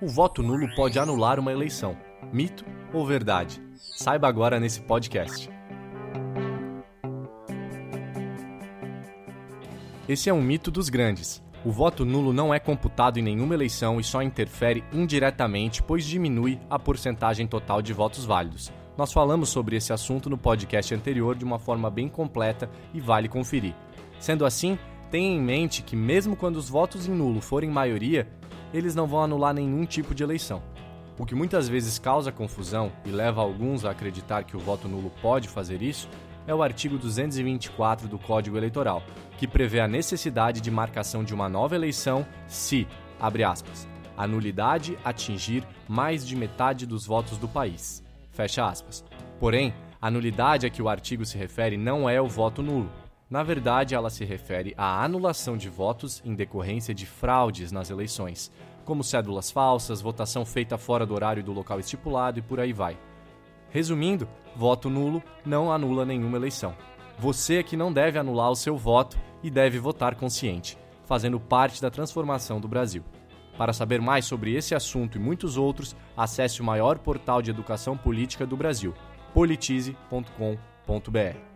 O voto nulo pode anular uma eleição. Mito ou verdade? Saiba agora nesse podcast. Esse é um mito dos grandes. O voto nulo não é computado em nenhuma eleição e só interfere indiretamente, pois diminui a porcentagem total de votos válidos. Nós falamos sobre esse assunto no podcast anterior de uma forma bem completa e vale conferir. Sendo assim, tenha em mente que, mesmo quando os votos em nulo forem maioria, eles não vão anular nenhum tipo de eleição. O que muitas vezes causa confusão e leva alguns a acreditar que o voto nulo pode fazer isso é o artigo 224 do Código Eleitoral, que prevê a necessidade de marcação de uma nova eleição se, abre aspas, a nulidade atingir mais de metade dos votos do país. Fecha aspas. Porém, a nulidade a que o artigo se refere não é o voto nulo. Na verdade, ela se refere à anulação de votos em decorrência de fraudes nas eleições, como cédulas falsas, votação feita fora do horário do local estipulado e por aí vai. Resumindo, voto nulo não anula nenhuma eleição. Você é que não deve anular o seu voto e deve votar consciente, fazendo parte da transformação do Brasil. Para saber mais sobre esse assunto e muitos outros, acesse o maior portal de educação política do Brasil, politize.com.br.